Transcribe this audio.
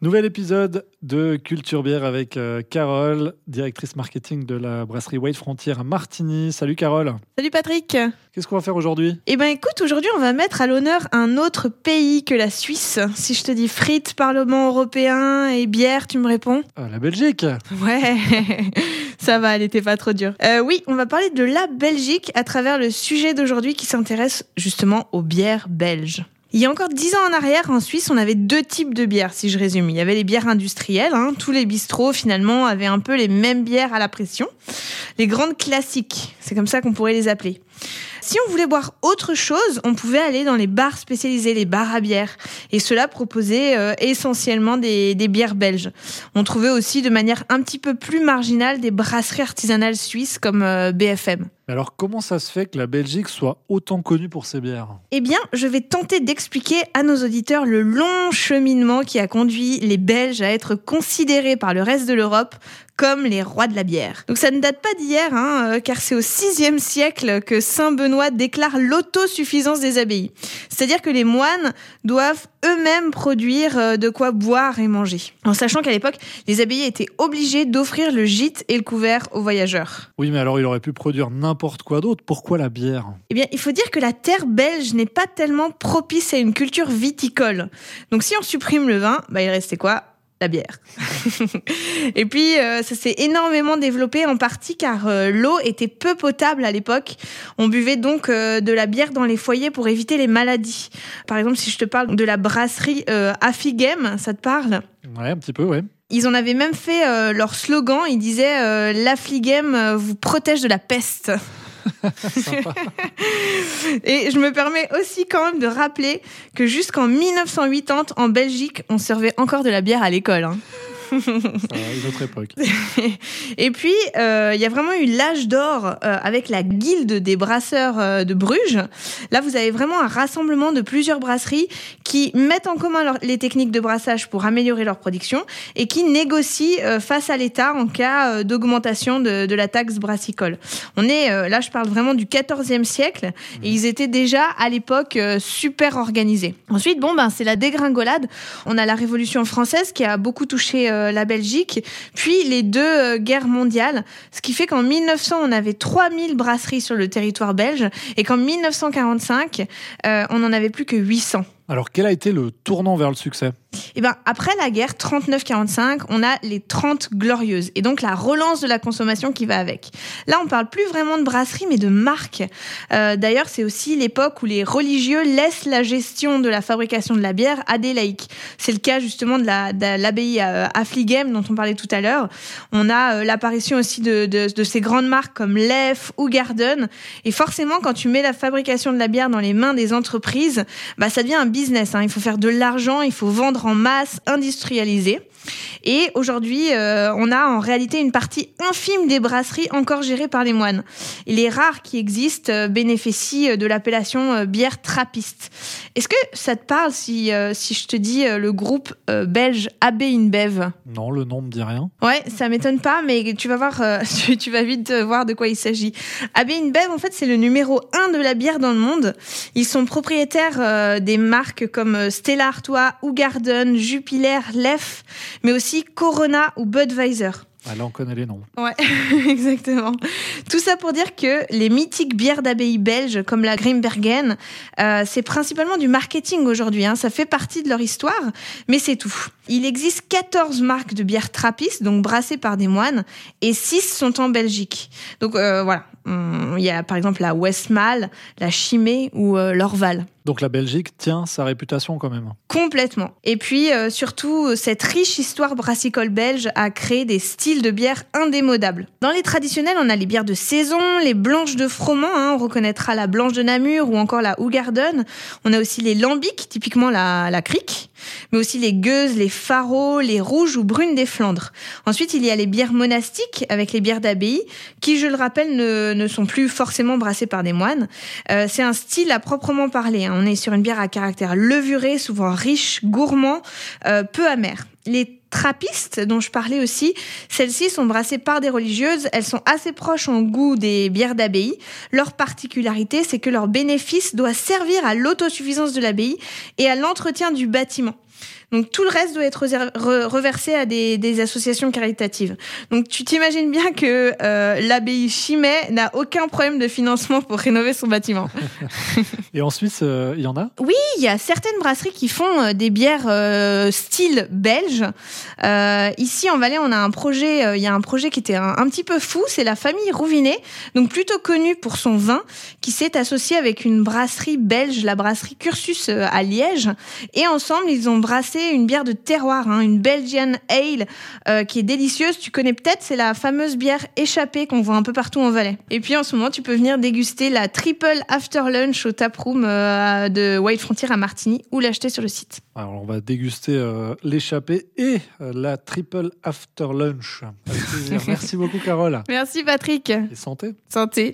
Nouvel épisode de Culture Bière avec euh, Carole, directrice marketing de la brasserie White Frontier à Martigny. Salut Carole. Salut Patrick. Qu'est-ce qu'on va faire aujourd'hui? Eh ben écoute, aujourd'hui on va mettre à l'honneur un autre pays que la Suisse. Si je te dis frites, Parlement européen et bière, tu me réponds Ah, La Belgique. Ouais, ça va, elle était pas trop dure. Euh, oui, on va parler de la Belgique à travers le sujet d'aujourd'hui qui s'intéresse justement aux bières belges. Il y a encore dix ans en arrière, en Suisse, on avait deux types de bières, si je résume. Il y avait les bières industrielles, hein. tous les bistrots finalement avaient un peu les mêmes bières à la pression. Les grandes classiques, c'est comme ça qu'on pourrait les appeler. Si on voulait boire autre chose, on pouvait aller dans les bars spécialisés, les bars à bière. Et cela proposait euh, essentiellement des, des bières belges. On trouvait aussi de manière un petit peu plus marginale des brasseries artisanales suisses comme euh, BFM. Alors comment ça se fait que la Belgique soit autant connue pour ses bières? Eh bien, je vais tenter d'expliquer à nos auditeurs le long cheminement qui a conduit les Belges à être considérés par le reste de l'Europe comme les rois de la bière. Donc ça ne date pas d'hier, hein, euh, car c'est au VIe siècle que Saint Benoît déclare l'autosuffisance des abbayes. C'est-à-dire que les moines doivent eux-mêmes produire euh, de quoi boire et manger. En sachant qu'à l'époque, les abbayes étaient obligées d'offrir le gîte et le couvert aux voyageurs. Oui, mais alors il aurait pu produire n'importe quoi d'autre. Pourquoi la bière? Eh bien, il faut dire que la terre belge n'est pas tellement propice à une culture viticole. Donc si on supprime le vin, bah il restait quoi? La bière. et puis, euh, ça s'est énormément développé en partie car euh, l'eau était peu potable à l'époque. On buvait donc euh, de la bière dans les foyers pour éviter les maladies. Par exemple, si je te parle de la brasserie Affigem, ça te parle? Ouais, un petit peu, ouais. Ils en avaient même fait leur slogan. Ils disaient L'Affligem euh, vous protège de la peste. Et je me permets aussi quand même de rappeler que jusqu'en 1980, en Belgique, on servait encore de la bière à l'école. hein. Une autre époque. Et puis, euh, il y a vraiment eu l'âge d'or euh, avec la guilde des brasseurs euh, de Bruges. Là, vous avez vraiment un rassemblement de plusieurs brasseries qui mettent en commun leur- les techniques de brassage pour améliorer leur production et qui négocient face à l'État en cas d'augmentation de, de la taxe brassicole. On est, là, je parle vraiment du 14e siècle et ils étaient déjà à l'époque super organisés. Ensuite, bon, ben, c'est la dégringolade. On a la Révolution française qui a beaucoup touché la Belgique, puis les deux euh, guerres mondiales, ce qui fait qu'en 1900, on avait 3000 brasseries sur le territoire belge et qu'en 1945, euh, on n'en avait plus que 800. Alors quel a été le tournant vers le succès? Et ben après la guerre 39-45, on a les 30 glorieuses et donc la relance de la consommation qui va avec. Là, on parle plus vraiment de brasserie mais de marque. Euh, D'ailleurs, c'est aussi l'époque où les religieux laissent la gestion de la fabrication de la bière à des laïcs. C'est le cas justement de la de l'abbaye euh, Affligem dont on parlait tout à l'heure. On a euh, l'apparition aussi de ces grandes marques comme Lef ou Garden. Et forcément, quand tu mets la fabrication de la bière dans les mains des entreprises, bah ça devient un business. hein. Il faut faire de l'argent, il faut vendre en masse, industrialiser. Et aujourd'hui, euh, on a en réalité une partie infime des brasseries encore gérées par les moines. Et les rares qui existent euh, bénéficient euh, de l'appellation euh, bière trappiste. Est-ce que ça te parle si, si je te dis le groupe belge AB InBev? Non, le nom me dit rien. Ouais, ça m'étonne pas, mais tu vas voir, tu, tu vas vite voir de quoi il s'agit. AB InBev, en fait, c'est le numéro un de la bière dans le monde. Ils sont propriétaires des marques comme euh, Stella Artois, Garden, Jupiler, Lef, mais aussi Corona ou Budweiser. Ah, là, on connaît les noms. Ouais, exactement. Tout ça pour dire que les mythiques bières d'abbaye belges comme la Grimbergen, euh, c'est principalement du marketing aujourd'hui. Hein. Ça fait partie de leur histoire, mais c'est tout. Il existe 14 marques de bières trappistes, donc brassées par des moines, et 6 sont en Belgique. Donc euh, voilà, Hum, il y a par exemple la Westmalle, la Chimay ou euh, l'Orval. Donc la Belgique tient sa réputation quand même. Complètement. Et puis euh, surtout, cette riche histoire brassicole belge a créé des styles de bière indémodables. Dans les traditionnels, on a les bières de saison, les blanches de froment, hein, on reconnaîtra la blanche de Namur ou encore la Hougarden. On a aussi les lambics, typiquement la, la crique, mais aussi les gueuses, les farots, les rouges ou brunes des Flandres. Ensuite, il y a les bières monastiques avec les bières d'abbaye, qui, je le rappelle, ne, ne sont plus forcément brassées par des moines. Euh, c'est un style à proprement parler. hein. On est sur une bière à caractère levuré, souvent riche, gourmand, euh, peu amer. Les trappistes dont je parlais aussi, celles-ci sont brassées par des religieuses, elles sont assez proches en goût des bières d'abbaye. Leur particularité, c'est que leur bénéfice doit servir à l'autosuffisance de l'abbaye et à l'entretien du bâtiment. Donc tout le reste doit être reversé à des, associations caritatives. Donc tu t'imagines bien que euh, l'abbaye Chimay n'a aucun problème de financement pour rénover son bâtiment. Et en Suisse, euh, il y en a? Oui, il y a certaines brasseries qui font euh, des bières style belge. ici en Valais, on a un projet, il y a un projet qui était un, un petit peu fou, c'est la famille Rouvinet, donc plutôt connue pour son vin, qui s'est associée avec une brasserie belge, la brasserie Cursus à Liège, et ensemble ils ont brassé une bière de terroir, hein, une Belgian Ale euh, qui est délicieuse. Tu connais peut-être, c'est la fameuse bière échappée qu'on voit un peu partout en Valais. Et puis en ce moment, tu peux venir déguster la Triple After Lunch au taproom euh, de White Frontier à Martigny ou l'acheter sur le site. Alors on va déguster euh, l'échappée et la Triple After Lunch. Merci beaucoup Carole. Merci Patrick. Et santé. Santé.